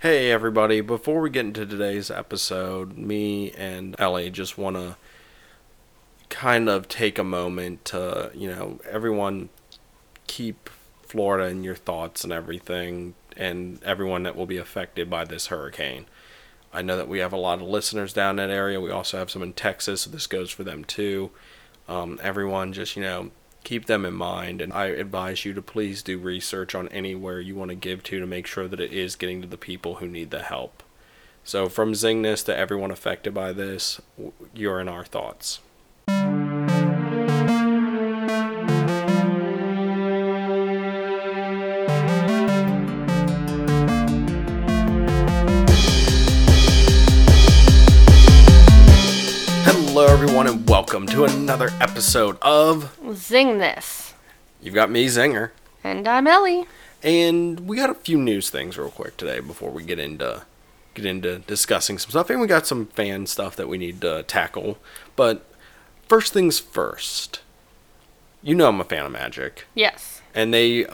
Hey everybody, before we get into today's episode, me and Ellie just want to kind of take a moment to, you know, everyone keep Florida in your thoughts and everything, and everyone that will be affected by this hurricane. I know that we have a lot of listeners down that area. We also have some in Texas, so this goes for them too. Um, everyone, just, you know, keep them in mind and i advise you to please do research on anywhere you want to give to to make sure that it is getting to the people who need the help. So from zingness to everyone affected by this you're in our thoughts everyone, and welcome to another episode of Zing this. You've Got Me Zinger. And I'm Ellie. And we got a few news things real quick today before we get into get into discussing some stuff. And we got some fan stuff that we need to tackle. But first things first. You know I'm a fan of Magic. Yes. And they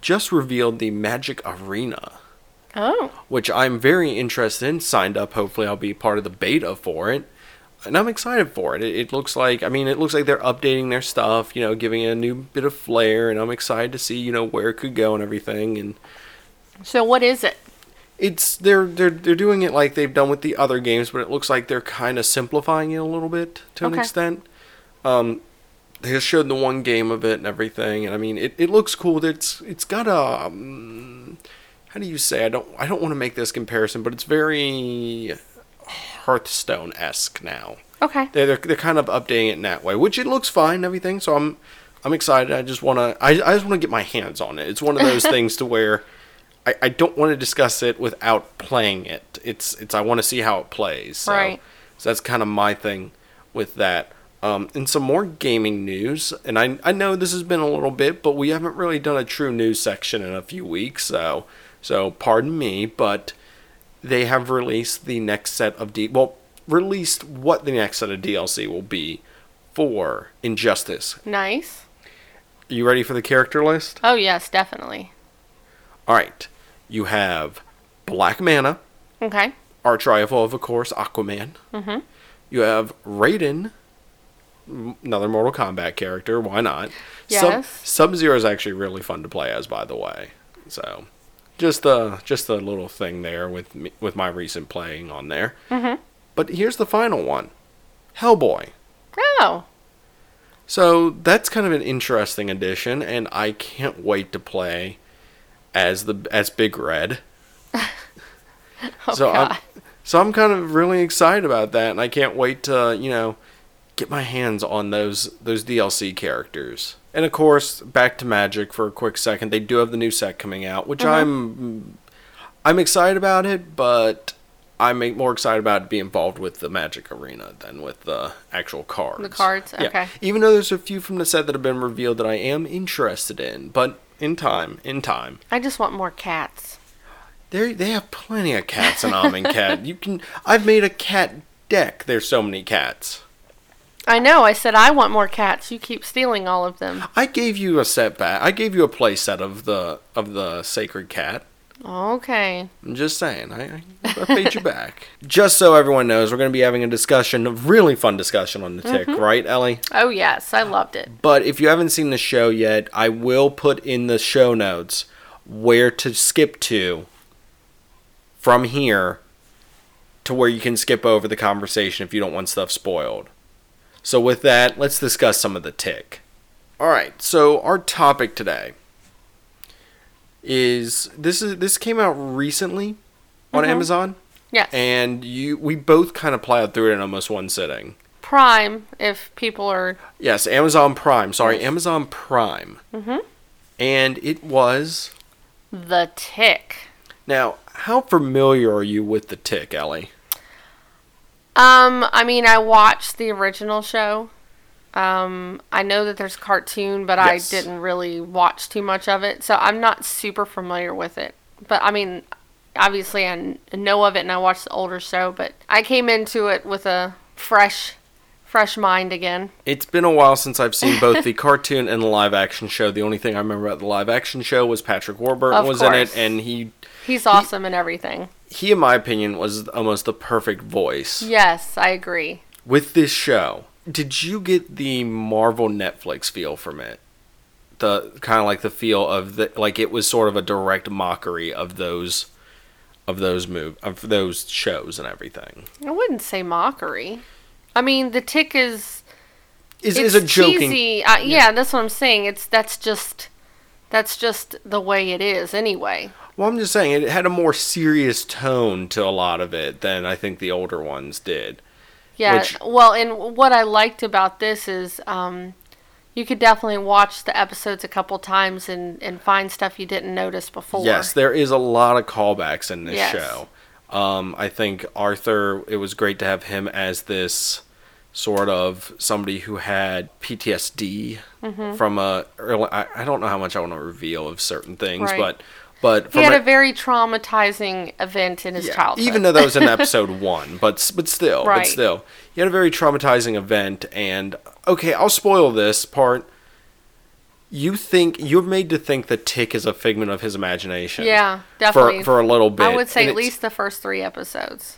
just revealed the Magic Arena, Oh. which I'm very interested in. Signed up. Hopefully I'll be part of the beta for it. And I'm excited for it. it. It looks like, I mean, it looks like they're updating their stuff, you know, giving it a new bit of flair. And I'm excited to see, you know, where it could go and everything. And So what is it? it's they're they're they're doing it like they've done with the other games, but it looks like they're kind of simplifying it a little bit to an Okay. extent. Um, they just showed the one game of it and everything, and I mean, it, it looks cool. It's it's got a um, how do you say? I don't I don't want to make this comparison, but it's very Hearthstone esque now. Okay. They're, they're they're kind of updating it in that way, which it looks fine and everything. So I'm I'm excited. I just want to I, I just want to get my hands on it. It's one of those things to where I, I don't want to discuss it without playing it. It's it's I want to see how it plays. So, Right. So that's kind of my thing with that. Um, and some more gaming news, and I I know this has been a little bit, but we haven't really done a true news section in a few weeks. So so pardon me, but they have released the next set of D well released what the next set of DLC will be for Injustice. Nice. you ready for the character list? Oh yes, definitely. All right. You have Black Manta, Okay. Archrival of, of course, Aquaman. Mhm. You have Raiden, another Mortal Kombat character. Why not? Yes. Sub Zero is actually really fun to play as, by the way. So, just a just a little thing there with me, with my recent playing on there. Mhm. But here's the final one, Hellboy. Oh. So that's kind of an interesting addition, and I can't wait to play as the as Big Red. Oh so God. I'm so I'm kind of really excited about that, and I can't wait to you know get my hands on those those DLC characters. And of course, back to Magic for a quick second. They do have the new set coming out, which Mhm. I'm I'm excited about it, but I'm more excited about it being involved with the Magic Arena than with the actual cards. The cards, Yeah. okay. Even though there's a few from the set that have been revealed that I am interested in, but in time, in time. I just want more cats. They they have plenty of cats in Amonkhet. You can I've made a cat deck. There's so many cats. I know. I said I want more cats. You keep stealing all of them. I gave you a set back. I gave you a play set of the of the sacred cat. Okay. I'm just saying. I, I, paid you back. Just so everyone knows, we're going to be having a discussion, a really fun discussion on the tick, mm-hmm. right, Ellie? Oh yes, I loved it. But if you haven't seen the show yet, I will put in the show notes where to skip to from here to where you can skip over the conversation if you don't want stuff spoiled. So with that, let's discuss some of the tick. All right, so our topic today is this is this came out recently on Mhm. Amazon Yes. and you we both kind of plowed through it in almost one sitting. Prime, if people are. Yes, Amazon Prime. Sorry. Amazon Prime. Mhm. And it was. The Tick. Now, how familiar are you with the Tick, Ellie? Um, I mean, I watched the original show. Um, I know that there's a cartoon, but Yes. I didn't really watch too much of it, so I'm not super familiar with it. But I mean, obviously, I know of it, and I watched the older show. But I came into it with a fresh, fresh mind again. It's been a while since I've seen both the cartoon and the live action show. The only thing I remember about the live action show was Patrick Warburton Of was in it, and he, He's awesome in everything. He, in my opinion, was almost the perfect voice. Yes, I agree. With this show, did you get the Marvel Netflix feel from it? The kind of like the feel of the like it was sort of a direct mockery of those of those move of those shows and everything. I wouldn't say mockery. I mean, the tick is Is is a joking cheesy. Uh, yeah, that's what I'm saying. It's that's just that's just the way it is anyway. Well, I'm just saying it had a more serious tone to a lot of it than I think the older ones did. Yeah. Which- well, and what I liked about this is um, you could definitely watch the episodes a couple times and, and find stuff you didn't notice before. Yes, there is a lot of callbacks in this Yes. show. Um, I think Arthur. It was great to have him as this sort of somebody who had PTSD Mm-hmm. from a. Early, I, I don't know how much I want to reveal of certain things, Right. but but He had a- a very traumatizing event in his yeah, childhood. even though that was in episode one, but but still, Right. but still, he had a very traumatizing event. And okay, I'll spoil this part. You think you're made to think that Tick is a figment of his imagination. yeah, for definitely. for a little bit. I would say And at least the first three episodes.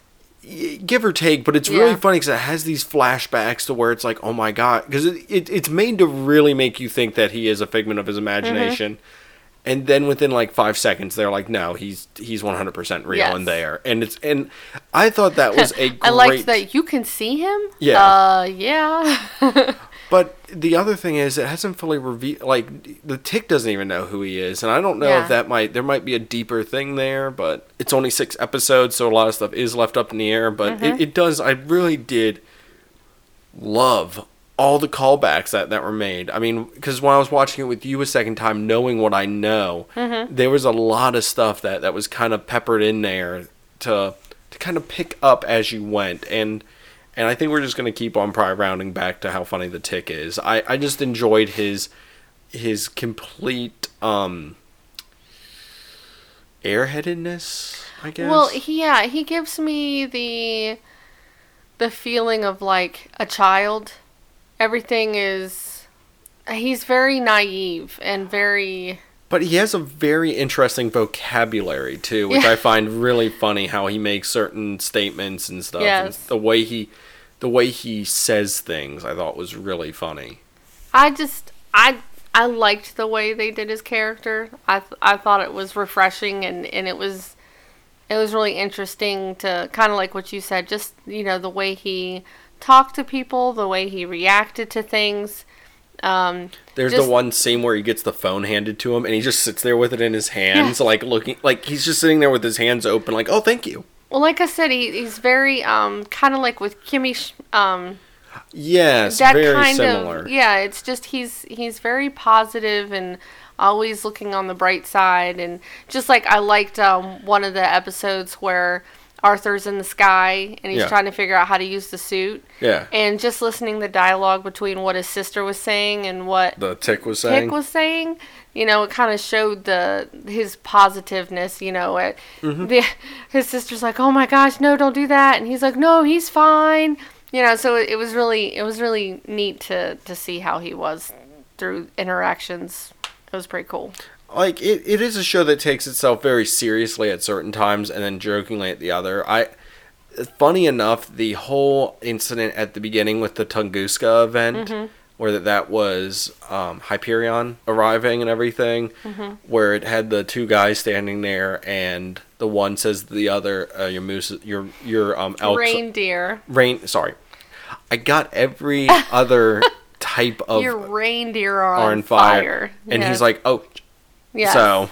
give or take, but it's really Yeah. funny because it has these flashbacks to where it's like, oh my god, because it, it it's made to really make you think that he is a figment of his imagination. Mm-hmm. And then within like five seconds, they're like, "No, he's he's one hundred percent real Yes. in there." And it's and I thought that was a great. I liked that you can see him. Yeah. Uh, yeah. But the other thing is, it hasn't fully revealed. Like the tick doesn't even know who he is, and I don't know Yeah. if that might there might be a deeper thing there. But it's only six episodes, so a lot of stuff is left up in the air. But Mm-hmm. it, it does. I really did love all the callbacks that that were made. I mean, because when I was watching it with you a second time, knowing what I know, Mm-hmm. there was a lot of stuff that that was kind of peppered in there to to kind of pick up as you went and. And I think we're just gonna keep on probably rounding back to how funny the tick is. I, I just enjoyed his his complete um airheadedness, I guess. Well, yeah, he gives me the the feeling of like a child. Everything is he's very naive and very but he has a very interesting vocabulary too, which Yeah. I find really funny how he makes certain statements and stuff. and Yes. the way he the way he says things I thought was really funny. I just I I liked the way they did his character. I th- I thought it was refreshing and and it was it was really interesting to kind of like what you said, just you know the way he talked to people, the way he reacted to things. Um, There's Just- the one scene where he gets the phone handed to him and he just sits there with it in his hands, like looking like he's just sitting there with his hands open, like, oh thank you. well, like I said, he, he's very um kind of like with Kimmy. Sh- Um, Yes, that very kind similar. of yeah. It's just he's he's very positive and always looking on the bright side, and just like I liked um one of the episodes where Arthur's in the sky and he's Yeah. trying to figure out how to use the suit. Yeah. And just listening the dialogue between what his sister was saying and what The tick was saying. Pick was saying, you know, it kind of showed the his positiveness. You know, it, Mm-hmm. the his sister's like, "Oh my gosh, no, don't do that," and he's like, "No, he's fine." You know, so it, it was really it was really neat to to see how he was through interactions. It was pretty cool. Like it, it is a show that takes itself very seriously at certain times and then jokingly at the other. I funny enough, the whole incident at the beginning with the Tunguska event, Mm-hmm. where that, that was um, Hyperion arriving and everything, Mm-hmm. where it had the two guys standing there and the one says to the other, uh, "Your moose, your your um elk, Reindeer, rain." Sorry, I got every other type of your reindeer are, on on fire, fire, and Yes. he's like, "Oh." Yes. So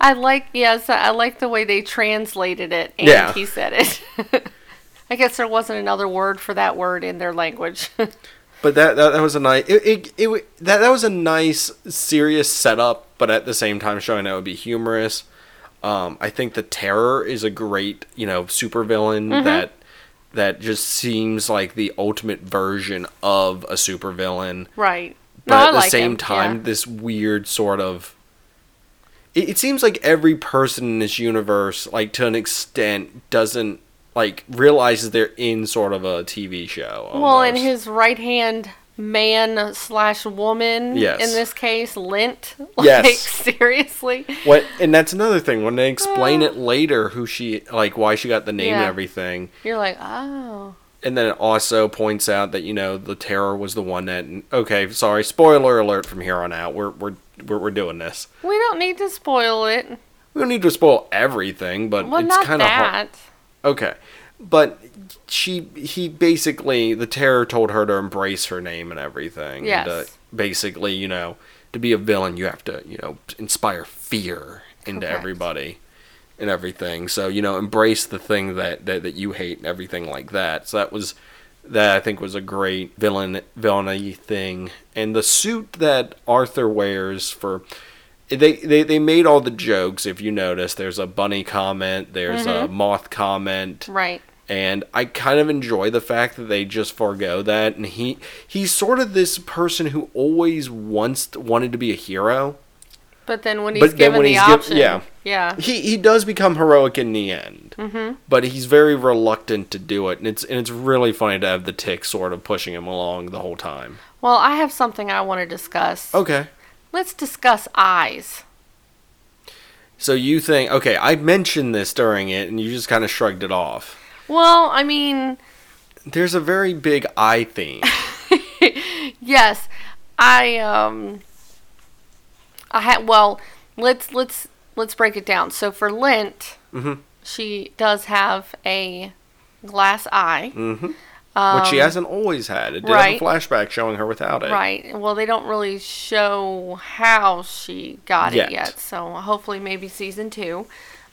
I like yes, I like the way they translated it and Yeah. he said it. I guess there wasn't another word for that word in their language. But that, that that was a nice it, it, it that that was a nice serious setup, but at the same time showing that it would be humorous. Um, I think the terror is a great you know supervillain Mm-hmm. that that just seems like the ultimate version of a supervillain, right. but No, I at the like same him, time yeah. this weird sort of. It, it seems like every person in this universe, like to an extent, doesn't like realizes they're in sort of a TV show. Well, and almost. his right hand man slash woman Yes. in this case, Lint. Yes. Seriously. what and that's another thing when they explain uh. it later who she like why she got the name and everything. You're like, oh. And then it also points out that you know the terror was the one that okay sorry spoiler alert from here on out we're we're we're, we're doing this. We don't need to spoil it. We don't need to spoil everything, but Well, it's kind of hard. Okay. But she he basically the terror told her to embrace her name and everything. Yes. And, uh, basically, you know, to be a villain you have to, you know, inspire fear into Correct. everybody and everything. So, you know, embrace the thing that, that, that you hate and everything like that. So that was that I think was a great villain villainy thing. And the suit that Arthur wears for they, they they made all the jokes if you notice. There's a bunny comment there's a mm-hmm. moth comment. Right. and I kind of enjoy the fact that they just forego that. And he he's sort of this person who always wants wanted to be a hero But then when he's But given when the he's giv- option, yeah. yeah, he he does become heroic in the end mm-hmm. but he's very reluctant to do it and it's and it's really funny to have the tick sort of pushing him along the whole time Well, I have something I want to discuss. okay Let's discuss eyes. so you think okay I mentioned this during it and you just kind of shrugged it off Well, I mean, there's a very big eye theme yes, I um, I had well, let's let's let's break it down. So for Lint, Mhm. she does have a glass eye. hmm which she hasn't always had. It did Um, right. have a flashback showing her without it. Right. Well, they don't really show how she got Yet. it yet. So hopefully, maybe season two.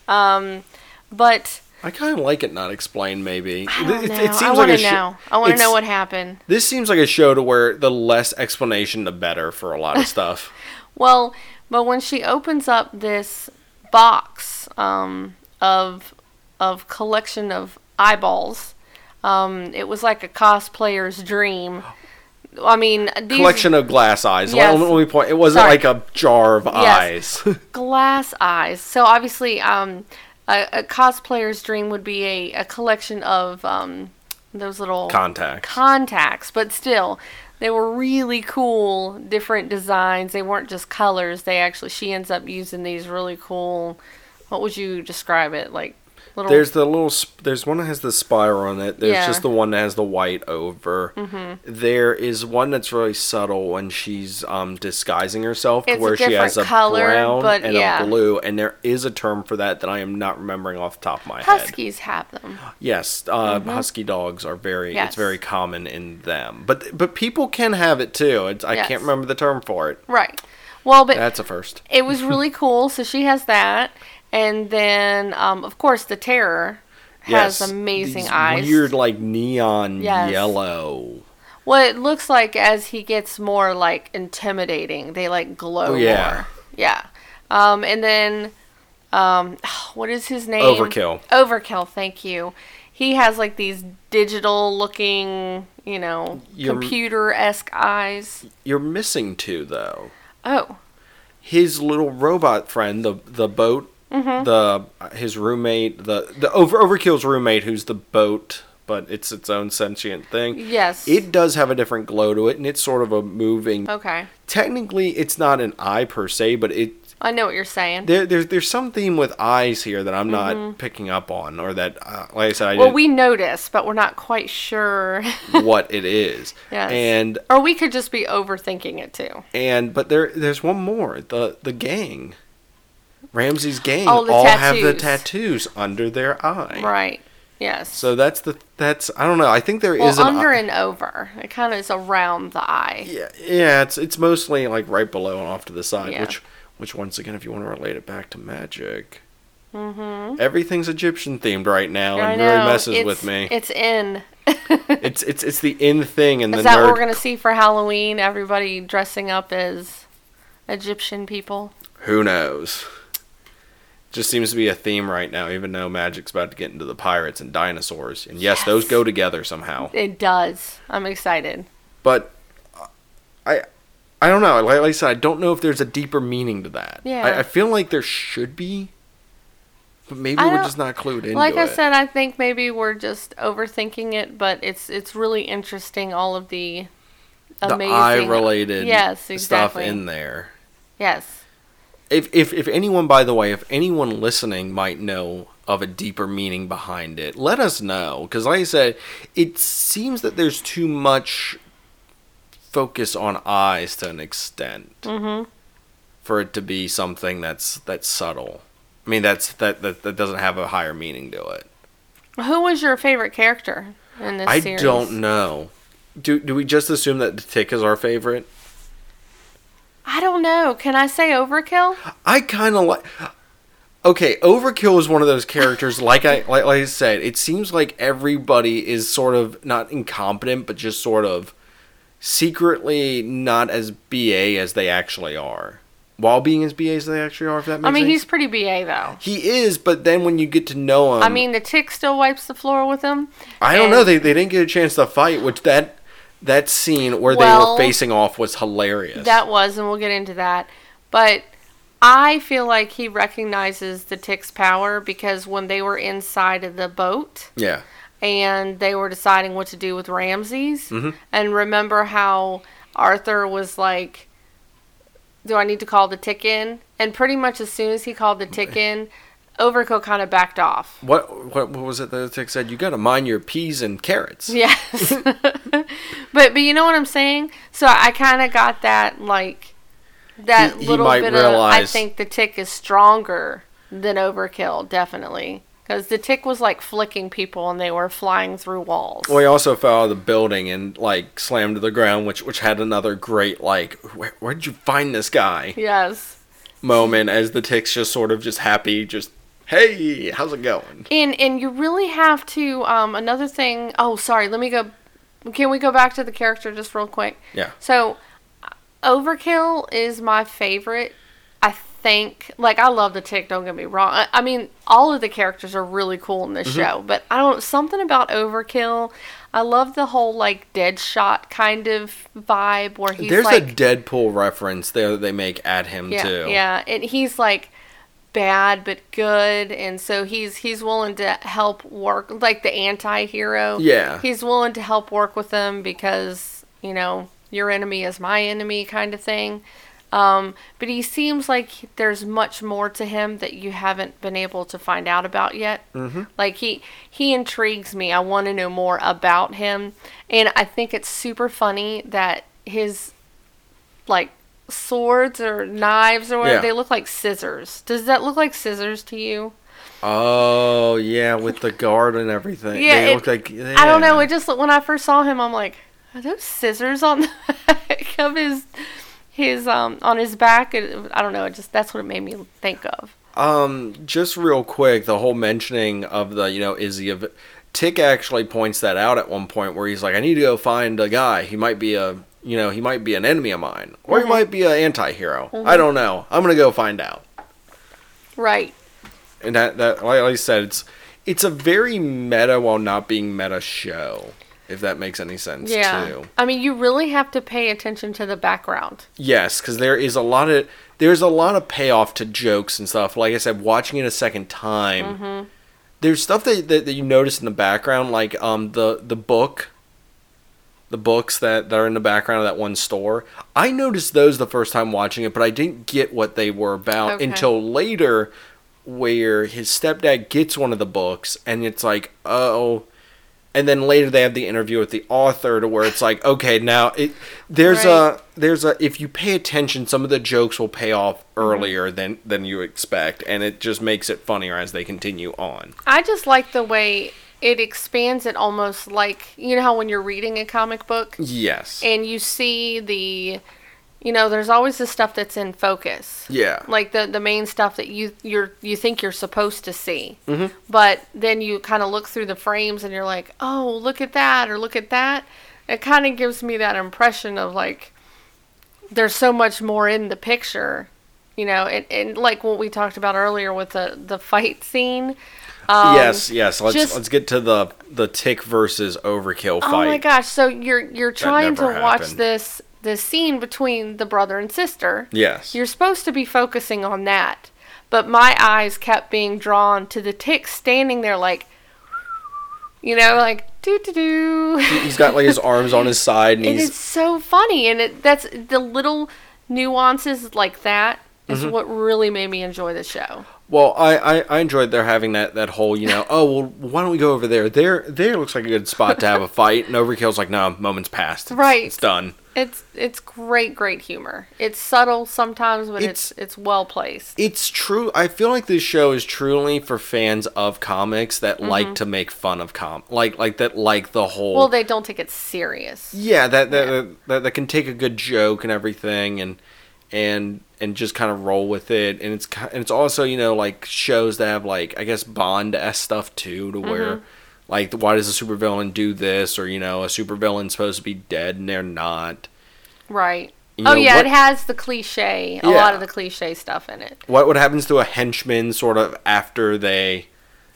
Um, but I kind of like it not explained. Maybe I don't It- know. it, seems I like a know. I want to know what happened. This seems like a show to where the less explanation, the better for a lot of stuff. Well, but when she opens up this box um, of of collection of eyeballs, um, it was like a cosplayer's dream. I mean, these Collection of glass eyes. Yes. Let, me point. It wasn't Sorry. like a jar of eyes. glass eyes. So obviously, um, a, a cosplayer's dream would be a, a collection of um, those little Contacts. contacts, but still, they were really cool, different designs. They weren't just colors. They actually, she ends up using these really cool. What would you describe it like? Little. There's the little. Sp- there's one that has the spire on it. There's Yeah. just the one that has the white over. Mm-hmm. There is one that's really subtle when she's um, disguising herself, to It's a where she has a color, brown but and yeah. a blue, and there is a term for that that I am not remembering off the top of my head. Huskies have them. Yes, uh, husky dogs are very. Yes. It's very common in them, but but people can have it too. It's, I Yes. can't remember the term for it. Right. Well, but That's a first. it was really cool. So she has that, and then um, of course the terror has Yes, amazing these eyes. Weird, like neon Yes. yellow. Well, it looks like as he gets more like intimidating, they like glow Oh, yeah. more. Yeah. Um, and then, um, what is his name? Overkill. Overkill. Thank you. He has like these digital looking, you know, computer esque eyes. You're missing two though. Oh, His little robot friend, the the boat, Mm-hmm. the his roommate, the the over Overkill's roommate, who's the boat, but it's its own sentient thing. yes. It does have a different glow to it, and it's sort of a moving. okay. Technically, it's not an eye per se, but it I know what you're saying. there, there's there's some theme with eyes here that I'm not picking up on, or that, uh, like I said, I Mm-hmm. well, we notice, but we're not quite sure. what it is. Yes. And or we could just be overthinking it too. and but there there's one more. The the gang, Ramses' gang, the all have the tattoos. under their eye. Right. Yes. So that's the that's I don't know. I think there is well, an under and over. It kind of is around the eye. yeah yeah it's it's mostly like right below and off to the side, Yeah. which which once again, if you want to relate it back to magic. Mm-hmm. Everything's Egyptian themed right now, and really messes it's, with me. It's in. It's it's it's the in thing, and the Is that nerd. what we're gonna see for Halloween? Everybody dressing up as Egyptian people. Who knows? Just seems to be a theme right now, even though Magic's about to get into the pirates and dinosaurs. And yes, those go together somehow. It does. I'm excited. But uh, I I don't know. Like, I said, I don't know if there's a deeper meaning to that. Yeah. I, I feel like there should be. but maybe I we're just not clued into like I it. said, I think maybe we're just overthinking it, but it's it's really interesting all of the the amazing eye related yes stuff in there. yes If, if if anyone, by the way, if anyone listening might know of a deeper meaning behind it, let us know. Because, like I said, it seems that there's too much focus on eyes to an extent mm-hmm. for it to be something that's that's subtle. I mean, that's that that, that doesn't have a higher meaning to it. Who was your favorite character in this I series? don't know. Do do we just assume that the tick is our favorite? I don't know. Can I say Overkill? I kind of like. Okay, Overkill is one of those characters. Like I like, like I said, it seems like everybody is sort of not incompetent, but just sort of secretly not as BA as they actually are, while being as BA as they actually are. If that makes sense. I mean, sense. he's pretty BA though. he is, but then when you get to know him, I mean, the tick still wipes the floor with him. I don't know. They they didn't get a chance to fight, which that that scene where they were facing off was hilarious. That was, and we'll get into that. But I feel like he recognizes the tick's power because when they were inside of the boat yeah. and they were deciding what to do with Ramses, Mhm. and remember how Arthur was like, "Do I need to call the tick in?" And pretty much as soon as he called the tick in, Overkill kind of backed off. What, what what was it that the tick said? You got to mind your peas and carrots. Yes. but but you know what I'm saying? So I kind of got that like that He- he little might bit of I think the tick is stronger than overkill definitely cuz the tick was like flicking people and they were flying through walls. Well, he also fell out of the building and like slammed to the ground, which which had another great like where where did you find this guy yes. moment as the tick's just sort of just happy, just hey, how's it going? And and you really have to um another thing. Oh, sorry. Let me go Can we go back to the character just real quick? Yeah. So, Overkill is my favorite. I think, like, I love the tick. Don't get me wrong. I, I mean, all of the characters are really cool in this Mm-hmm. show, but I don't something about Overkill. I love the whole like dead shot kind of vibe where he's There's like, a Deadpool reference there that they make at him yeah, too. yeah, and he's like bad but good, and so he's he's willing to help work like the anti-hero. Yeah. he's willing to help work with them because you know your enemy is my enemy kind of thing. Um, but he seems like there's much more to him that you haven't been able to find out about yet. Mm-hmm. Like he he intrigues me. I want to know more about him, and I think it's super funny that his like swords or knives or whatever Yeah. they look like scissors. Does that look like scissors to you? Oh yeah, with the guard and everything. Yeah, they it- look like. I don't know. It just when I first saw him, I'm like, are those scissors on the back of his his um on his back? It, I don't know. It just that's what it made me think of. Um, just real quick, the whole mentioning of the, you know, is he a Tick actually points that out at one point where he's like, I need to go find a guy. He might be a, you know, he might be an enemy of mine, or he might be an anti-hero. I don't know. I'm gonna go find out. Right. And that, that, like I said, it's, it's a very meta while not being meta show. If that makes any sense, Yeah. too. I mean, you really have to pay attention to the background. Yes, because there is a lot of there's a lot of payoff to jokes and stuff. Like I said, watching it a second time, Mm-hmm. there's stuff that, that that you notice in the background, like um the the book, the books that that are in the background of that one store. I noticed those the first time watching it, but I didn't get what they were about Okay. until later, where his stepdad gets one of the books, and it's like, oh. And then later they have the interview with the author to where it's like, okay, now it there's Right. a there's a if you pay attention, some of the jokes will pay off Mm-hmm. earlier than than you expect, and it just makes it funnier as they continue on. I just like the way it expands it almost like you know how when you're reading a comic book Yes. and you see the you know there's always the stuff that's in focus yeah. like the the main stuff that you you're you think you're supposed to see Mhm. but then you kind of look through the frames and you're like oh look at that or look at that it kind of gives me that impression of like there's so much more in the picture you know and, and like what we talked about earlier with the the fight scene um, yes, yes. Let's just- let's get to the the tick versus overkill fight. Oh my gosh! So you're you're trying to never watch this this scene between the brother and sister. Yes. You're supposed to be focusing on that, but my eyes kept being drawn to the tick standing there like you know, like doo doo doo. He's got like his arms on his side, and It he's is so funny, and it that's the little nuances like that is Mm-hmm. what really made me enjoy the show. well. I, I I enjoyed their having that that whole you know oh well why don't we go over there there there looks like a good spot to have a fight and Overkill's like no moments passed It's- Right. it's done It's it's great, great humor. It's subtle sometimes, but It's- it's it's, well placed. it's true I feel like this show is truly for fans of comics that like to make fun of com like like that like the whole Mm-hmm. Well, they don't take it serious. Yeah, that that, Yeah. that that that can take a good joke and everything, and and and just kind of roll with it. And it's and it's also you know like shows that have like I guess Bond s stuff too, to where Mm-hmm. like why does a supervillain do this, or you know a supervillain's supposed to be dead and they're not. Right. You oh know, yeah, what- it has the cliche, a Yeah. lot of the cliche stuff in it. What what happens to a henchman sort of after they,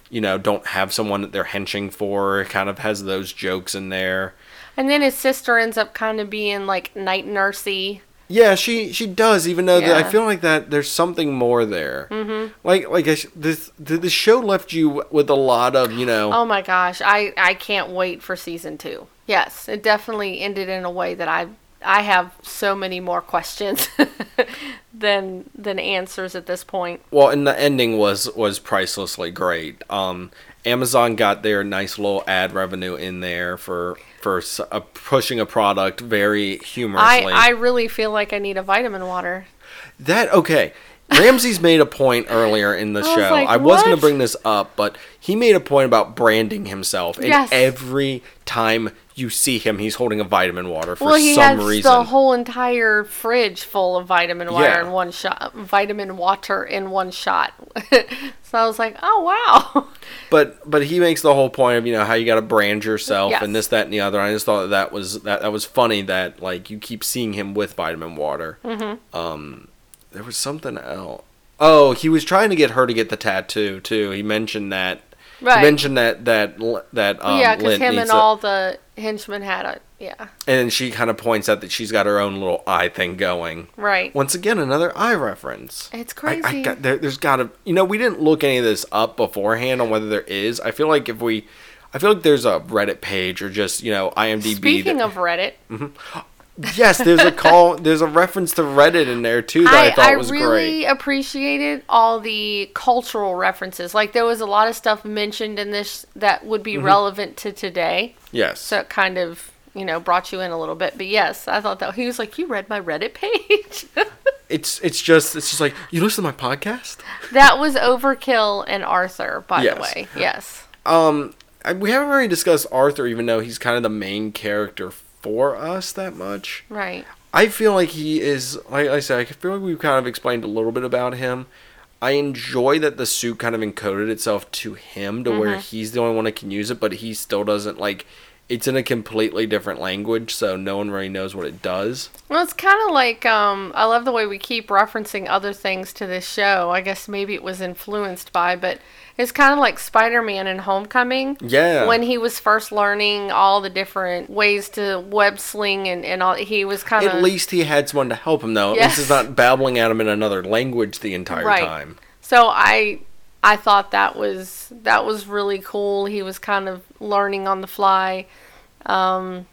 you know, don't have someone that they're henching for? It kind of has those jokes in there. And then his sister ends up kind of being like night nursey. Yeah, she she does. Even though that I feel like that there's something more there. Mm-hmm. Like like I this the, the show left you with a lot of you know. Oh my gosh, I I can't wait for season two. Yes, it definitely ended in a way that I I have so many more questions than than answers at this point. Well, and the ending was was pricelessly great. Um, Amazon got their nice little ad revenue in there for for uh, pushing a product very humorously. I I really feel like I need a vitamin water. That okay. Ramses made a point earlier in the I was show. like, I was going to bring this up, but he made a point about branding himself, and Yes. every time you see him, he's holding a vitamin water for well, he some has reason. the whole entire fridge full of vitamin water Yeah. in one shot. Vitamin water in one shot. so I was like, oh wow. but but he makes the whole point of you know how you got to brand yourself Yes. and this that and the other. I just thought that, that was that that was funny that like you keep seeing him with vitamin water. Mm-hmm. Um, there was something else. Oh, he was trying to get her to get the tattoo too. He mentioned that. Right. He mentioned that that that um, yeah, because him and a- all the henchmen had a yeah. and she kind of points out that she's got her own little eye thing going. Right. Once again, another eye reference. It's I, crazy. I got, there, there's got to, you know, we didn't look any of this up beforehand on whether there is. I feel like if we, I feel like there's a Reddit page or just, you know, IMDb. Speaking that, of Reddit, yes, there's a call, there's a reference to Reddit in there too that I, I, thought I was really great. I really appreciated all the cultural references. Like there was a lot of stuff mentioned in this that would Mm-hmm. be relevant to today. Yes. So it kind of, you know, brought you in a little bit. But yes, I thought that he was like, "You read my Reddit page." it's it's just it's just like you listen to my podcast. that was Overkill and Arthur, by Yes. the way. Yes. Um, I, we haven't really discussed Arthur, even though he's kind of the main character for us that much. Right. I feel like he is, like I said, I feel like we've kind of explained a little bit about him. I enjoy that the suit kind of encoded itself to him to where mm-hmm. he's the only one that can use it, but he still doesn't, like, it's in a completely different language, so no one really knows what it does. Well, it's kind of like um, I love the way we keep referencing other things to this show. I guess maybe it was influenced by, but it's kind of like Spider-Man in Homecoming. Yeah. When he was first learning all the different ways to web sling and, and all, he was kind of At least he had someone to help him, though. At Yes. least he's not babbling at him in another language the entire Right. time. So I I thought that was that was really cool. He was kind of learning on the fly. Um,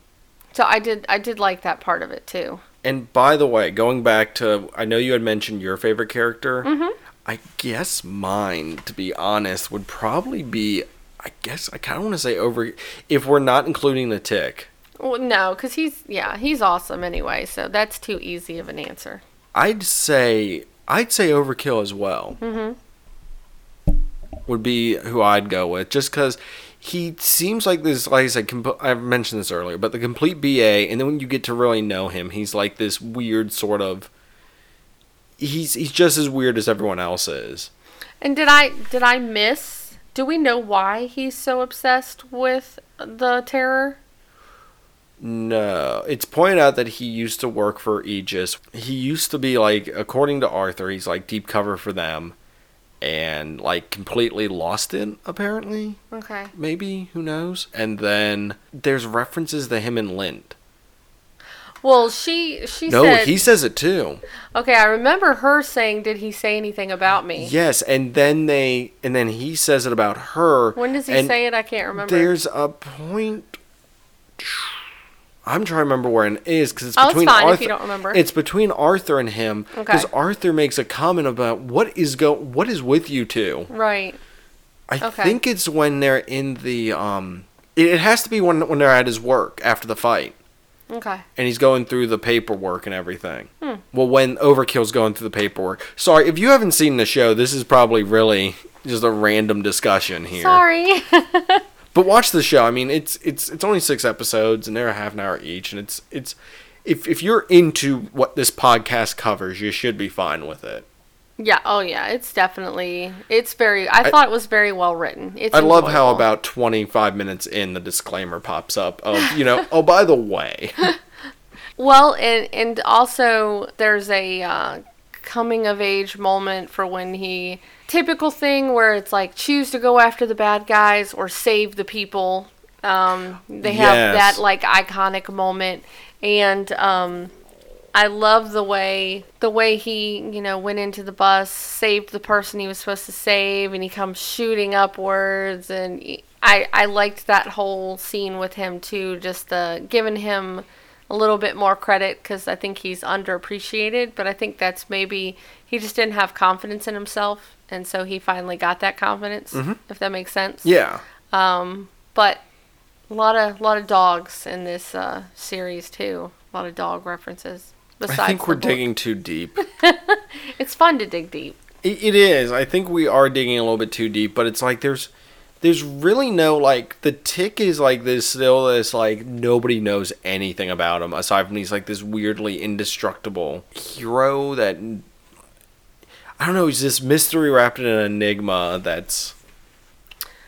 so I did I did like that part of it too. And by the way, going back to, I know you had mentioned your favorite character. Mm-hmm. I guess mine, to be honest, would probably be. I guess I kind of want to say over. If we're not including the tick, Well, no, because he's yeah he's awesome anyway. So that's too easy of an answer. I'd say I'd say Overkill as well. Mhm. Would be who I'd go with, just because he seems like this. Like I said, comp- I've mentioned this earlier, but the complete BA, and then when you get to really know him, he's like this weird sort of. He's he's just as weird as everyone else is. And did I did I miss? Do we know why he's so obsessed with the terror? No, it's pointed out that he used to work for Aegis. He used to be like, according to Arthur, he's like deep cover for them, and like completely lost it. Apparently, Okay. maybe who knows? And then there's references to him and Lint. Well, she she No, said. he says it too. okay, I remember her saying, "Did he say anything about me?" Yes, and then they and then he says it about her. When does he say it? I can't remember. There's a point. I'm trying to remember where it is because it's Oh, it's between fine if Arthur. you don't remember. It's between Arthur and him because Okay. Arthur makes a comment about what is go what is with you two. right. I Okay. think it's when they're in the um. It, it has to be when when they're at his work after the fight Okay. and he's going through the paperwork and everything. Hmm. Well, when Overkill's going through the paperwork. Sorry, if you haven't seen the show, this is probably really just a random discussion here. Sorry. But watch the show. I mean, it's it's it's only six episodes and they're a half an hour each, and it's it's if if you're into what this podcast covers, you should be fine with it. yeah. Oh, yeah. It's definitely. It's very. I, thought it was very well written. It's. I love how about 25 minutes in the disclaimer pops up of you know oh by the way Well, and and also there's a uh, coming of age moment for when he typical thing where it's like choose to go after the bad guys or save the people. Um, they have Yes. that like iconic moment, and um, I love the way the way he you know went into the bus, saved the person he was supposed to save, and he comes shooting upwards, and I I liked that whole scene with him too, just uh, giving him a little bit more credit because I think he's underappreciated, but I think that's maybe he just didn't have confidence in himself, and so he finally got that confidence, if that makes sense. yeah Um, but a lot of lot of dogs in this uh, series too. A lot of dog references. Besides I think we're book. digging too deep. It's fun to dig deep. It, it is. I think we are digging a little bit too deep, but it's like there's there's really no like the tick is like this still this like nobody knows anything about him aside from he's like this weirdly indestructible hero that I don't know, he's this mystery wrapped in an enigma that's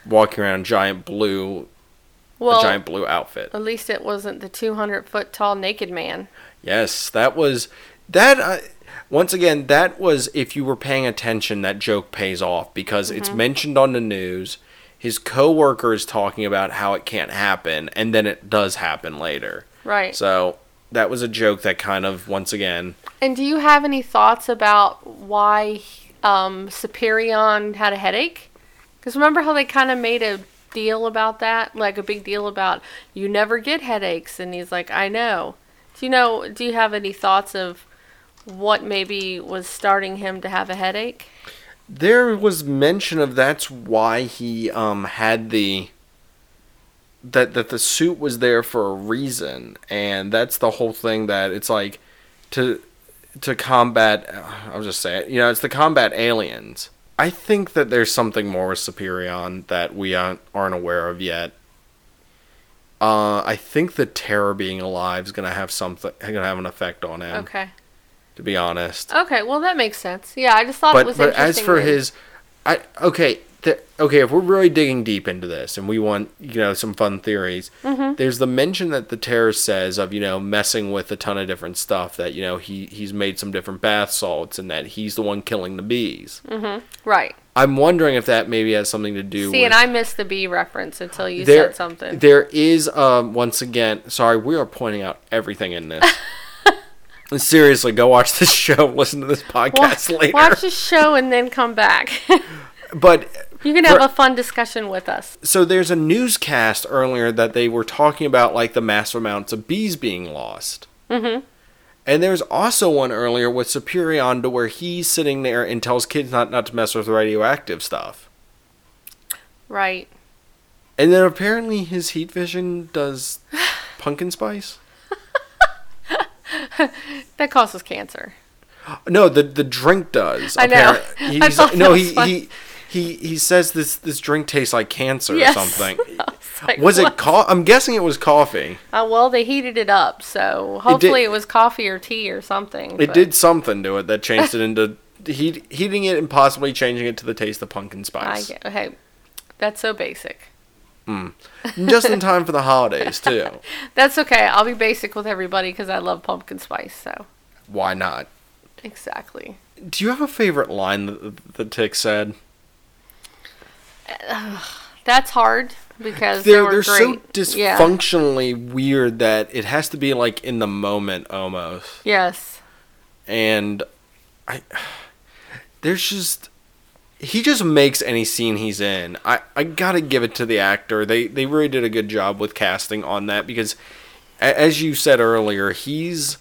walking around giant blue Well, a giant blue outfit. at least it wasn't the 200 foot tall naked man. Yes, that was that. Uh, once again, that was if you were paying attention, that joke pays off because it's mentioned on the news. His coworker is talking about how it can't happen, and then it does happen later. Right. So that was a joke that kind of once again. And do you have any thoughts about why um, Superian had a headache? Because remember how they kind of made a deal about that, like a big deal about you never get headaches, and he's like, I know. Do you know? Do you have any thoughts of what maybe was starting him to have a headache? There was mention of that's why he um had the that that the suit was there for a reason, and that's the whole thing that it's like to to combat. I'll just say it. You know, it's to combat aliens. I think that there's something more with Superian that we aren't, aren't aware of yet. Uh, I think the terror being alive is gonna have something, gonna have an effect on him. Okay. To be honest Okay. Well, that makes sense. Yeah, I just thought it but was but interesting. as for his, I okay. th- okay, if we're really digging deep into this and we want you know some fun theories, Mm-hmm. there's the mention that the terrorist says of you know messing with a ton of different stuff that you know he he's made some different bath salts and that he's the one killing the bees. Mhm. right. I'm wondering if that maybe has something to do. See, with and I missed the bee reference until you there, said something. There is um once again. Sorry, we are pointing out everything in this. And Seriously, go watch this show. Listen to this podcast Wa- later. Watch the show and then come back. But you can have a fun discussion with us. so there's a newscast earlier that they were talking about like the massive amounts of bees being lost. Mhm. And there's also one earlier with Superian to where he's sitting there and tells kids not, not to mess with radioactive stuff. Right. And then apparently his heat vision does pumpkin spice. That causes cancer. No, the the drink does. I know. I thought no, was he, funny. he he he says this this drink tastes like cancer Yes. or something. It's like, Was it what? co- I'm guessing it was coffee. Uh, well, they heated it up, so hopefully it, was coffee or tea or something. It but- did something to it that changed it into heat, heating it and possibly changing it to the taste of pumpkin spice. hey, that's so basic. Mm. Just in time for the holidays too. That's okay. I'll be basic with everybody because I love pumpkin spice. So Why not? exactly. Do you have a favorite line that the Tick said? Uh, that's hard. because they they're were they're so great. Yeah. dysfunctionally weird that it has to be like in the moment almost. Yes. And I there's just he just makes any scene he's in. I, I gotta give it to the actor. They they really did a good job with casting on that because, as you said earlier, he's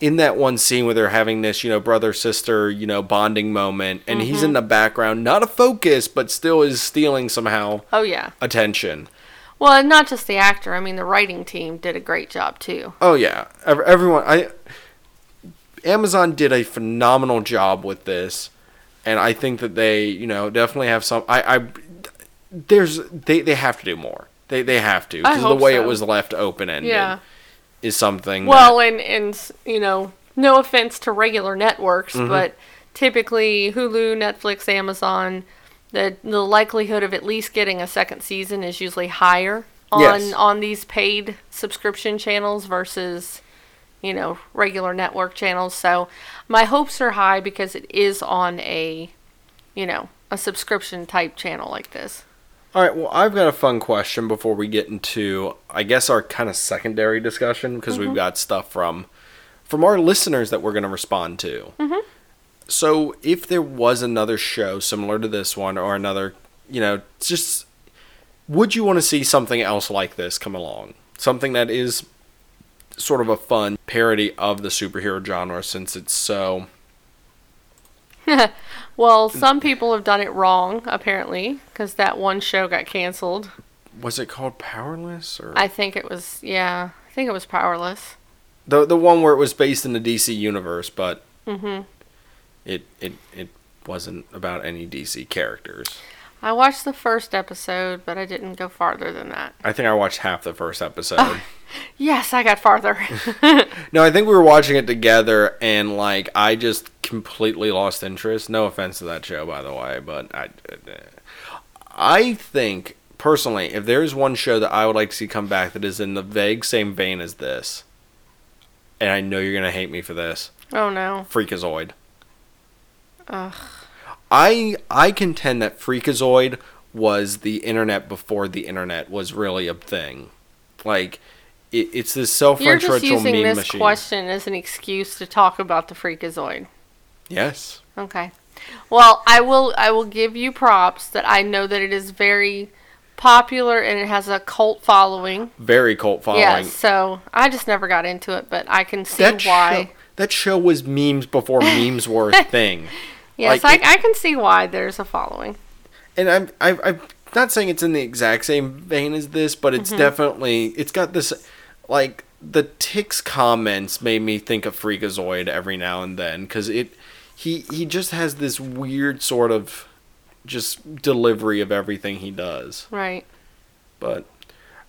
in that one scene where they're having this you know brother sister you know bonding moment, and he's in mm-hmm. the background, not a focus, but still is stealing somehow Oh yeah. attention. Well, and not just the actor. I mean, the writing team did a great job too. Oh yeah, everyone. I Amazon did a phenomenal job with this, and I think that they, you know, definitely have some. I, I there's they they have to do more. They they have to because the way it was left open ended Yeah. is something. Well, that, and and you know, no offense to regular networks, Mm-hmm. but typically Hulu, Netflix, Amazon, the the likelihood of at least getting a second season is usually higher on Yes. on these paid subscription channels versus you know regular network channels. So my hopes are high because it is on a you know a subscription type channel like this. all right. Well, I've got a fun question before we get into, I guess, our kind of secondary discussion because Mm-hmm. we've got stuff from from our listeners that we're going to respond to. Mm-hmm. So, if there was another show similar to this one, or another, you know, just would you want to see something else like this come along? Something that is sort of a fun parody of the superhero genre since it's so. Well, some people have done it wrong apparently because that one show got canceled. Was it called Powerless or I think it was, yeah, I think it was Powerless. the the one where it was based in the DC universe, but hmm it it it wasn't about any DC characters. I watched the first episode, but I didn't go farther than that. I think I watched half the first episode. Yes, I got farther. no, I think we were watching it together, and like I just completely lost interest. No offense to that show, by the way, but I, I think personally, if there is one show that I would like to see come back that is in the vague same vein as this, and I know you're gonna hate me for this, oh no. Freakazoid. Ugh. I I contend that Freakazoid was the internet before the internet was really a thing. Like it, it's this self-referential You're just using meme this machine. question as an excuse to talk about the Freakazoid. Yes. Okay. Well, I will I will give you props that I know that it is very popular and it has a cult following. Very cult following. Yes, so I just never got into it, but I can see that why. show that show was memes before memes were a thing. Yes, like, I, I can see why there's a following. And I'm I, I'm not saying it's in the exact same vein as this, but it's Mm-hmm. definitely it's got this like the Tick's comments made me think of Freakazoid every now and then because it he he just has this weird sort of just delivery of everything he does. Right. But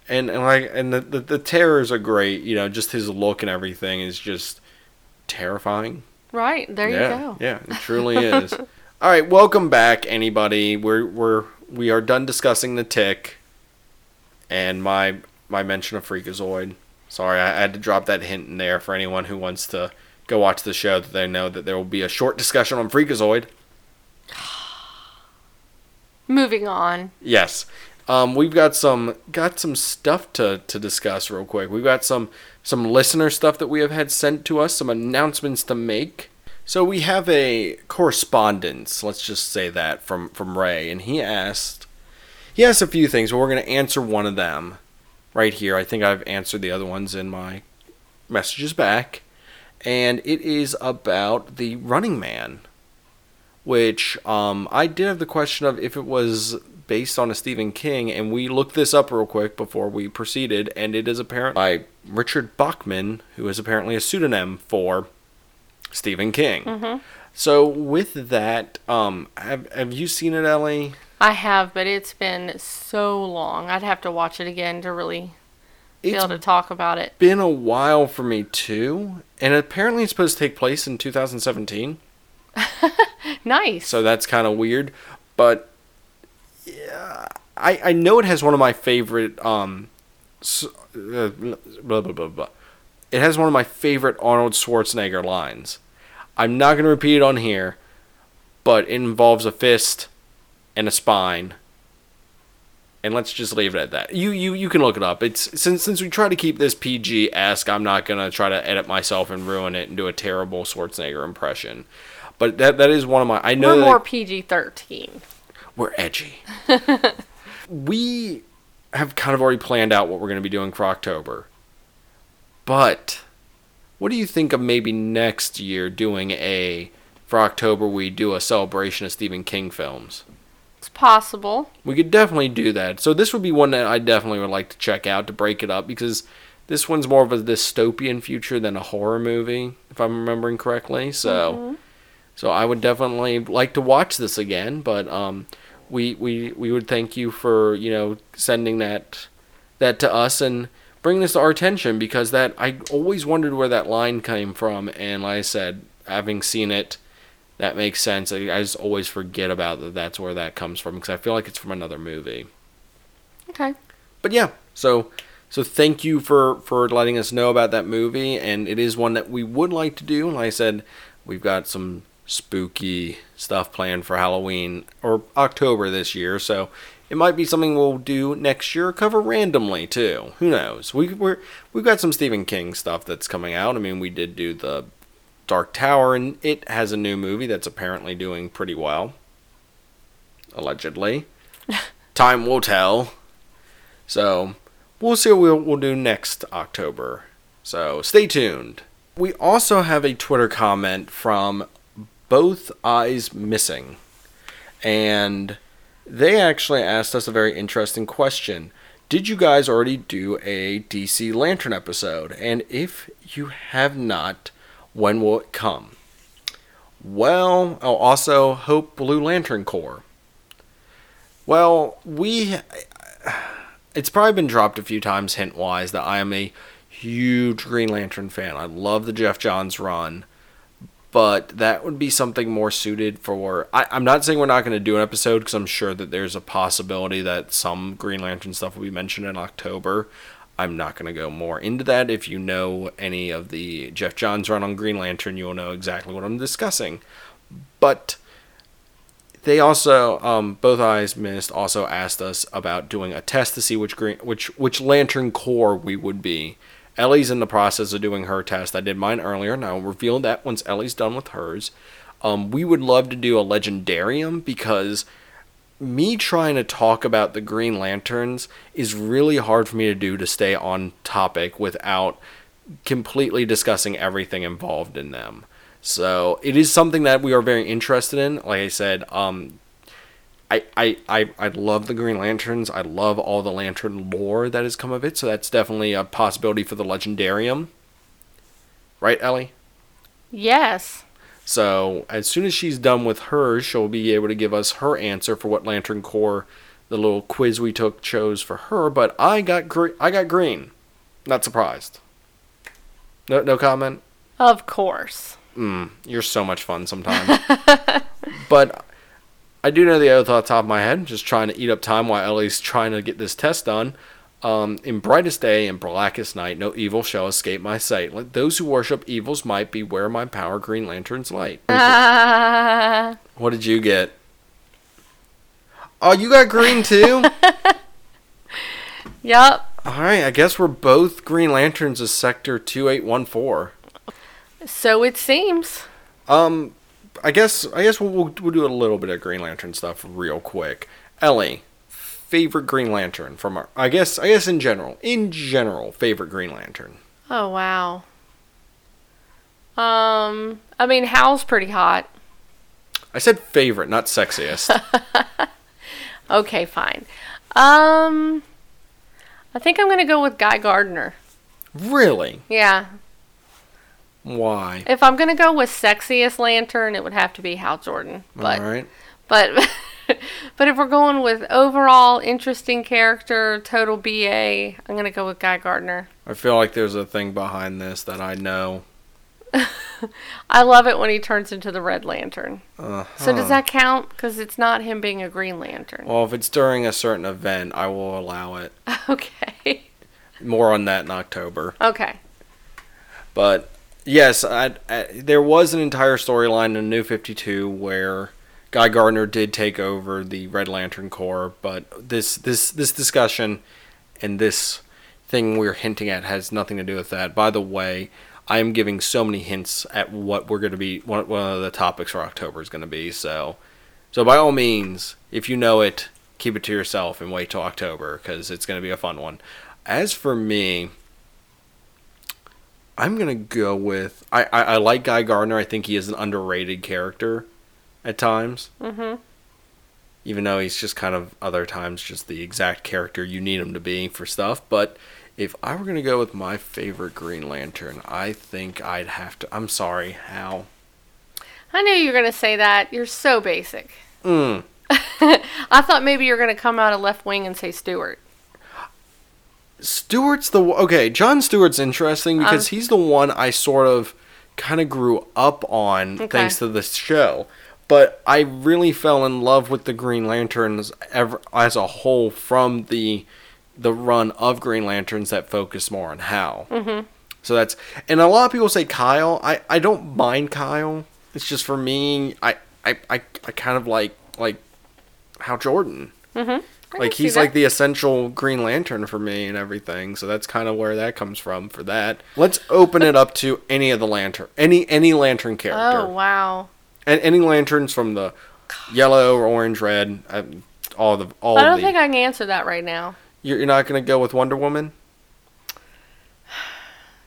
and and like and the, the the terrors are great. You know, just his look and everything is just terrifying. Right. There yeah, you go. Yeah, it truly is. All right, welcome back, anybody. We're we're we are done discussing the tick, and my my mention of Freakazoid. Sorry, I had to drop that hint in there for anyone who wants to go watch the show. That they know that there will be a short discussion on Freakazoid. Moving on. Yes. Um, we've got some got some stuff to, to discuss real quick. We've got some some listener stuff that we have had sent to us, some announcements to make. So we have a correspondence, let's just say that from from Ray, and he asked he asked a few things, but we're gonna answer one of them right here. I think I've answered the other ones in my messages back, and it is about the Running Man which um, I did have the question of if it was based on a Stephen King, and we looked this up real quick before we proceeded, and it is apparent by Richard Bachman, who is apparently a pseudonym for Stephen King. So with that, um, have have you seen it, Ellie? I have, but it's been so long. I'd have to watch it again to really be able to talk about it. been a while for me too, and apparently it's supposed to take place in 2017. Nice. So that's kind of weird, but yeah, I I know it has one of my favorite um, uh, blah blah blah blah. It has one of my favorite Arnold Schwarzenegger lines. I'm not gonna repeat it on here, but it involves a fist and a spine And let's just leave it at that. You you you can look it up. It's since since we try to keep this PG esque, I'm not gonna try to edit myself and ruin it and do a terrible Schwarzenegger impression. But that that is one of my. I know We're more PG thirteen. We're edgy. we have kind of already planned out what we're going to be doing for October. But what do you think of maybe next year doing a for October we do a celebration of Stephen King films? It's possible. We could definitely do that. So this would be one that I definitely would like to check out to break it up because this one's more of a dystopian future than a horror movie, if I'm remembering correctly. So so I would definitely like to watch this again, but um we we we would thank you for, you know, sending that that to us and bringing this to our attention because that I always wondered where that line came from and like I said, having seen it that makes sense. I, I just always forget about that. That's where that comes from because I feel like it's from another movie. Okay. But yeah, so so thank you for for letting us know about that movie, and it is one that we would like to do. Like I said, we've got some spooky stuff planned for Halloween or October this year, so it might be something we'll do next year, cover randomly too. Who knows? We we're we've got some Stephen King stuff that's coming out. I mean, we did do the Dark Tower, and it has a new movie that's apparently doing pretty well. Allegedly. Time will tell. So, we'll see what we'll, we'll do next October. So, stay tuned. We also have a Twitter comment from Both Eyes Missing. And they actually asked us a very interesting question. Did you guys already do a DC Lantern episode? And if you have not, when will it come? Well, oh, also Hope Blue Lantern Corps. Well, we. It's probably been dropped a few times, hint wise, that I am a huge Green Lantern fan. I love the Geoff Johns run, but that would be something more suited for. I, I'm not saying we're not going to do an episode because I'm sure that there's a possibility that some Green Lantern stuff will be mentioned in October. I'm not going to go more into that. If you know any of the Geoff Johns run on Green Lantern, you'll know exactly what I'm discussing. But they also, um, both eyes missed, also asked us about doing a test to see which green, which which Lantern Corps we would be. Ellie's in the process of doing her test. I did mine earlier, and I'll reveal that once Ellie's done with hers. Um, we would love to do a Legendarium because me trying to talk about the Green Lanterns is really hard for me to do to stay on topic without completely discussing everything involved in them. So it is something that we are very interested in. Like I said, um, I, I, I, I love the Green Lanterns. I love all the Lantern lore that has come of it. So that's definitely a possibility for the Legendarium. Right, Ellie? Yes. So as soon as she's done with hers, she'll be able to give us her answer for what Lantern Corps, the little quiz we took, chose for her. But I got gre- I got green. Not surprised. No, no comment. Of course. Mm, you're so much fun sometimes. but I do know the oath off the top of my head. Just trying to eat up time while Ellie's trying to get this test done. Um, in brightest day and blackest night, no evil shall escape my sight. Let those who worship evil's might beware my power, Green Lantern's light. Uh, What did you get? Oh, you got green too? yep. Alright, I guess we're both Green Lanterns of Sector 2814. So it seems. Um, I guess I guess we'll, we'll, we'll do a little bit of Green Lantern stuff real quick. Ellie, favorite Green Lantern from our I guess I guess in general. In general, favorite Green Lantern. Oh wow. Um, I mean, Hal's pretty hot. I said favorite, not sexiest. Okay, fine. Um, I think I'm gonna go with Guy Gardner. really? Yeah. Why? If I'm gonna go with sexiest lantern, it would have to be Hal Jordan. But All right. but but if we're going with overall interesting character, total BA, I'm gonna go with Guy Gardner. I feel like there's a thing behind this that I know. I love it when he turns into the Red Lantern. Uh, So does that count? Because it's not him being a Green Lantern. Well, if it's during a certain event, I will allow it. Okay. More on that in October. Okay. But yes, I, I, there was an entire storyline in New 52 where Guy Gardner did take over the Red Lantern Corps, but this this this discussion and this thing we're hinting at has nothing to do with that. By the way, I am giving so many hints at what we're going to be one, one of the topics for October is going to be. So, so by all means, if you know it, keep it to yourself and wait till October because it's going to be a fun one. As for me, I'm gonna go with I, I, I like Guy Gardner. I think he is an underrated character at times. Mm-hmm. Even though he's just kind of other times just the exact character you need him to be for stuff. But if I were gonna go with my favorite Green Lantern, I think I'd have to. I'm sorry, Hal. I knew you were gonna say that. You're so basic. Mm. I thought maybe you were gonna come out of left wing and say Stewart. Stewart's the okay. John Stewart's interesting because Um, he's the one I sort of kind of grew up on Okay. thanks to this show. But I really fell in love with the Green Lanterns ever, as a whole from the the run of Green Lanterns that focus more on Hal. Mm-hmm. So that's and a lot of people say Kyle. I, I don't mind Kyle. It's just for me. I I, I, I kind of like like Hal Jordan. Mm-hmm. Like he's like the essential Green Lantern for me and everything. So that's kind of where that comes from for that. Let's open it up to any of the lantern, any any lantern character, Oh wow! and any lanterns from the yellow or orange, red, uh, all the all I don't the. think I can answer that right now. You're, you're not gonna go with Wonder Woman.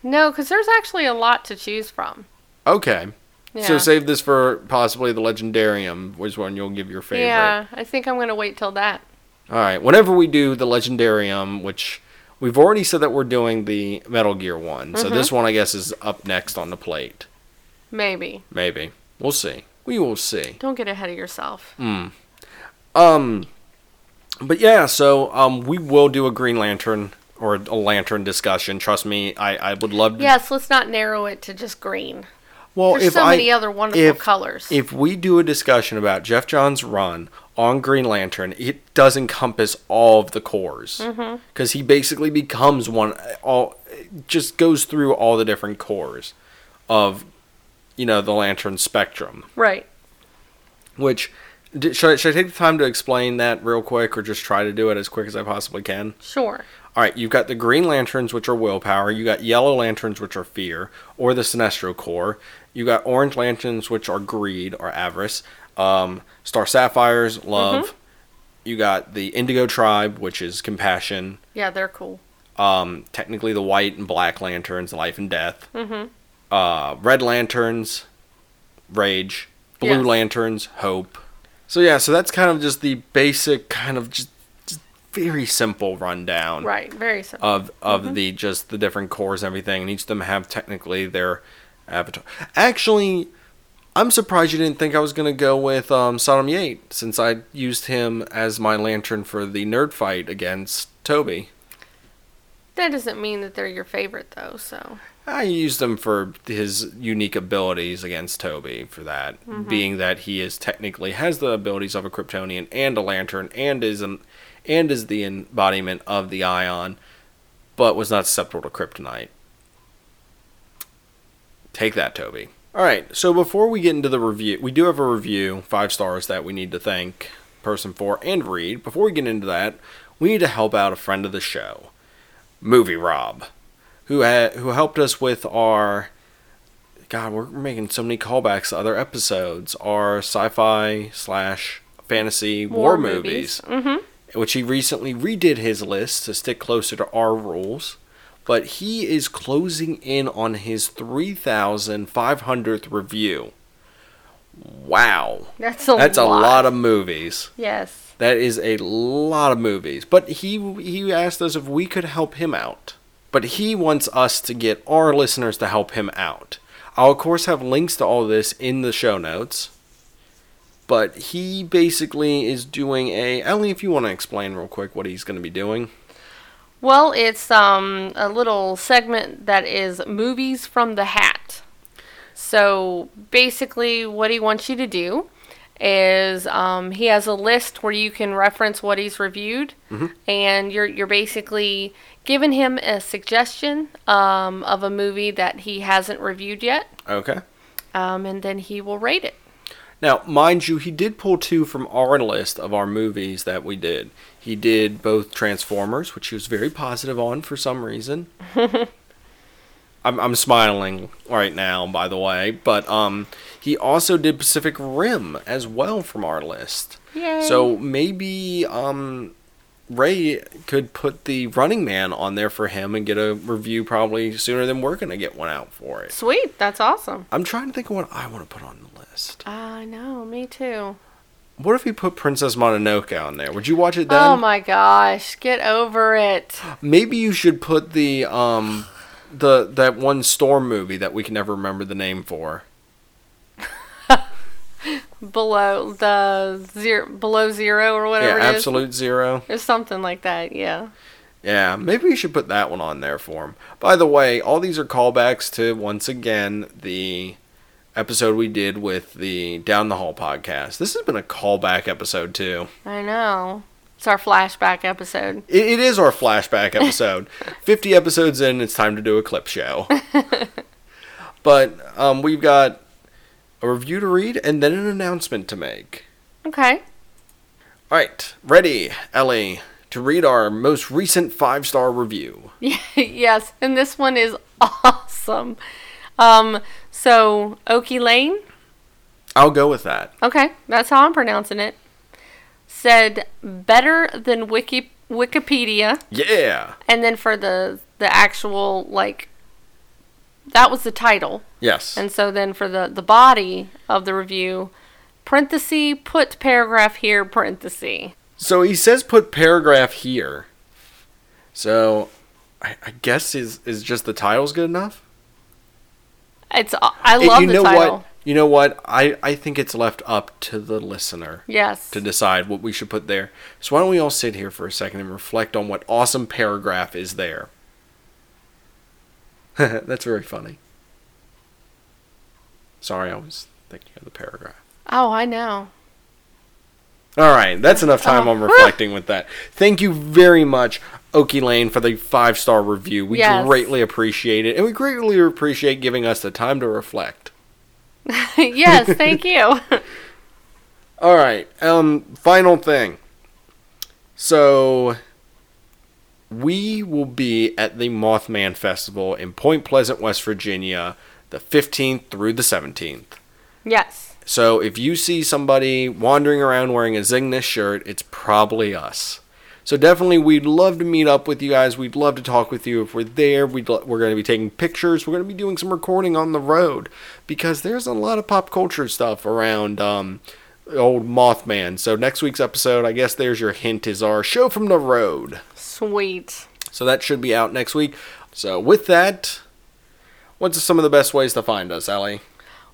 No, because there's actually a lot to choose from. Okay, Yeah. so save this for possibly the Legendarium, which one you'll give your favorite. Yeah, I think I'm gonna wait till that. All right. Whenever we do the Legendarium, which we've already said that we're doing the Metal Gear one, so Mm-hmm. this one I guess is up next on the plate. Maybe. Maybe we'll see. We will see. Don't get ahead of yourself. Um, but yeah. So um, we will do a Green Lantern or a Lantern discussion. Trust me, I I would love to. Yes, let's not narrow it to just green. Well, There's if so I many other wonderful if, colors. If we do a discussion about Geoff Johns' run on Green Lantern, it does encompass all of the Corps Mm-hmm. because he basically becomes one. All just goes through all the different Corps of you know the Lantern spectrum. right. Which should I, should I take the time to explain that real quick, or just try to do it as quick as I possibly can? Sure. All right, you've got the Green Lanterns, which are willpower. You got Yellow Lanterns, which are fear, or the Sinestro Corps. You got Orange Lanterns, which are greed or avarice. Um, Star Sapphires, love. You got the Indigo Tribe, which is compassion. Yeah, they're cool. Um, technically, the White and Black Lanterns, life and death. Mm-hmm. Uh, Red Lanterns, rage. Blue. Lanterns, hope. So yeah, so that's kind of just the basic, kind of just, just very simple rundown Right. Very simple. of of the just the different Corps and everything, and each of them have technically their avatar. Actually, I'm surprised you didn't think I was gonna go with um, Sodam Yat, since I used him as my lantern for the nerd fight against Toby. that doesn't mean that they're your favorite though. So I used him for his unique abilities against Toby for that, being that he is technically has the abilities of a Kryptonian and a lantern and is an and is the embodiment of the ion, but was not susceptible to kryptonite. Take that, Toby. All right, so before we get into the review, we do have a review, five stars that we need to thank person for and read. Before we get into that, we need to help out a friend of the show, Movie Rob who had who helped us with our God, we're making so many callbacks to other episodes. Our sci-fi slash fantasy war, War movies, movies. Mm-hmm. which he recently redid his list to stick closer to our rules. But he is closing in on his three thousand five hundredth review. Wow, that's a that's lot. a lot of movies. Yes. That is a lot of movies. But he he asked us if we could help him out. But he wants us to get our listeners to help him out. I'll of course have links to all this in the show notes. But he basically is doing a Ellie, if you want to explain real quick what he's going to be doing. Well, it's um a little segment that is movies from the hat. So basically, what he wants you to do is um, he has a list where you can reference what he's reviewed, and you're you're basically giving him a suggestion um, of a movie that he hasn't reviewed yet, Okay. um, and then he will rate it. Now, mind you, he did pull two from our list of our movies that we did. He did both Transformers, which he was very positive on for some reason. I'm, I'm smiling right now, by the way, but um, he also did Pacific Rim as well from our list. Yay. So maybe um, Ray could put the Running Man on there for him and get a review probably sooner than we're gonna get one out for it. Sweet. That's awesome. I'm trying to think of what I want to put on the list. I know. Me too. What if we put Princess Mononoke on there? Would you watch it then? Oh my gosh. Get over it. Maybe you should put the um the that one storm movie that we can never remember the name for. Below the zero, below zero or whatever yeah, it is. Absolute Zero. It's something like that. Yeah. Yeah, maybe we should put that one on there for him. By the way, all these are callbacks to once again the episode we did with the Down the Hall podcast. This has been a callback episode too. I know. It's our flashback episode. It, it is our flashback episode. 50 episodes in, it's time to do a clip show. but um, we've got a review to read and then an announcement to make. Okay. All right, ready, Ellie, to read our most recent five star review. yes, and this one is awesome. Um, so Okie Lane, I'll go with that. okay, that's how I'm pronouncing it. Said better than Wiki Wikipedia, Yeah. and then for the the actual like, that was the title, Yes. and so then for the the body of the review, parenthesis put paragraph here parenthesis. So he says put paragraph here. So I, I guess is is just the title's good enough? It's I It- love you the know title. what? You know what? I, I think it's left up to the listener Yes. to decide what we should put there. So why don't we all sit here for a second and reflect on what awesome paragraph is there? That's very funny. Sorry, I was thinking of the paragraph. Oh, I know. All right, that's enough time Oh. on reflecting with that. Thank you very much, Okie Lane, for the five star review. We Yes. greatly appreciate it, and we greatly appreciate giving us the time to reflect. yes, thank you. All right, um, final thing. So, we will be at the Mothman Festival in Point Pleasant, West Virginia, the 15th through the 17th. Yes. So if you see somebody wandering around wearing a Zing This shirt, it's probably us. So definitely, we'd love to meet up with you guys. We'd love to talk with you if we're there. We'd lo- we're going to be taking pictures. We're going to be doing some recording on the road because there's a lot of pop culture stuff around um, old Mothman. So next week's episode, I guess there's your hint, is our show from the road. Sweet. So that should be out next week. So with that, what's some of the best ways to find us, Ellie?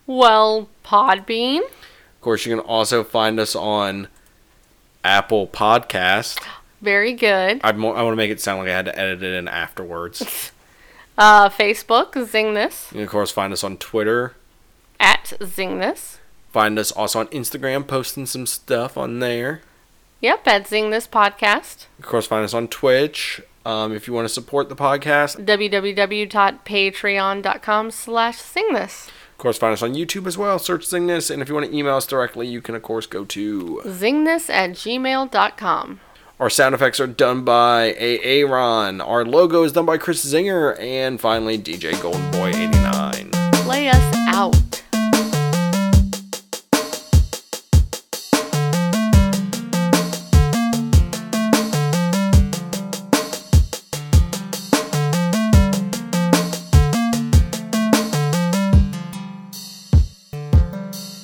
Well, Podbean. Of course, you can also find us on Apple Podcast. Very good. I'd mo- I want to make it sound like I had to edit it in afterwards. Uh, Facebook, Zing This. You can, of course, find us on Twitter. At Zing This. Find us also on Instagram, posting some stuff on there. Yep, at Zing This Podcast. Of course, find us on Twitch. Um, if you want to support the podcast, www.patreon.com slash Zing This. Of course, find us on YouTube as well. Search Zing This, and if you want to email us directly, you can of course go to. Zing This at gmail.com. Our sound effects are done by. Aaron. Our logo is done by Chris Zinger, and finally DJ Golden Boy 89. Play us out.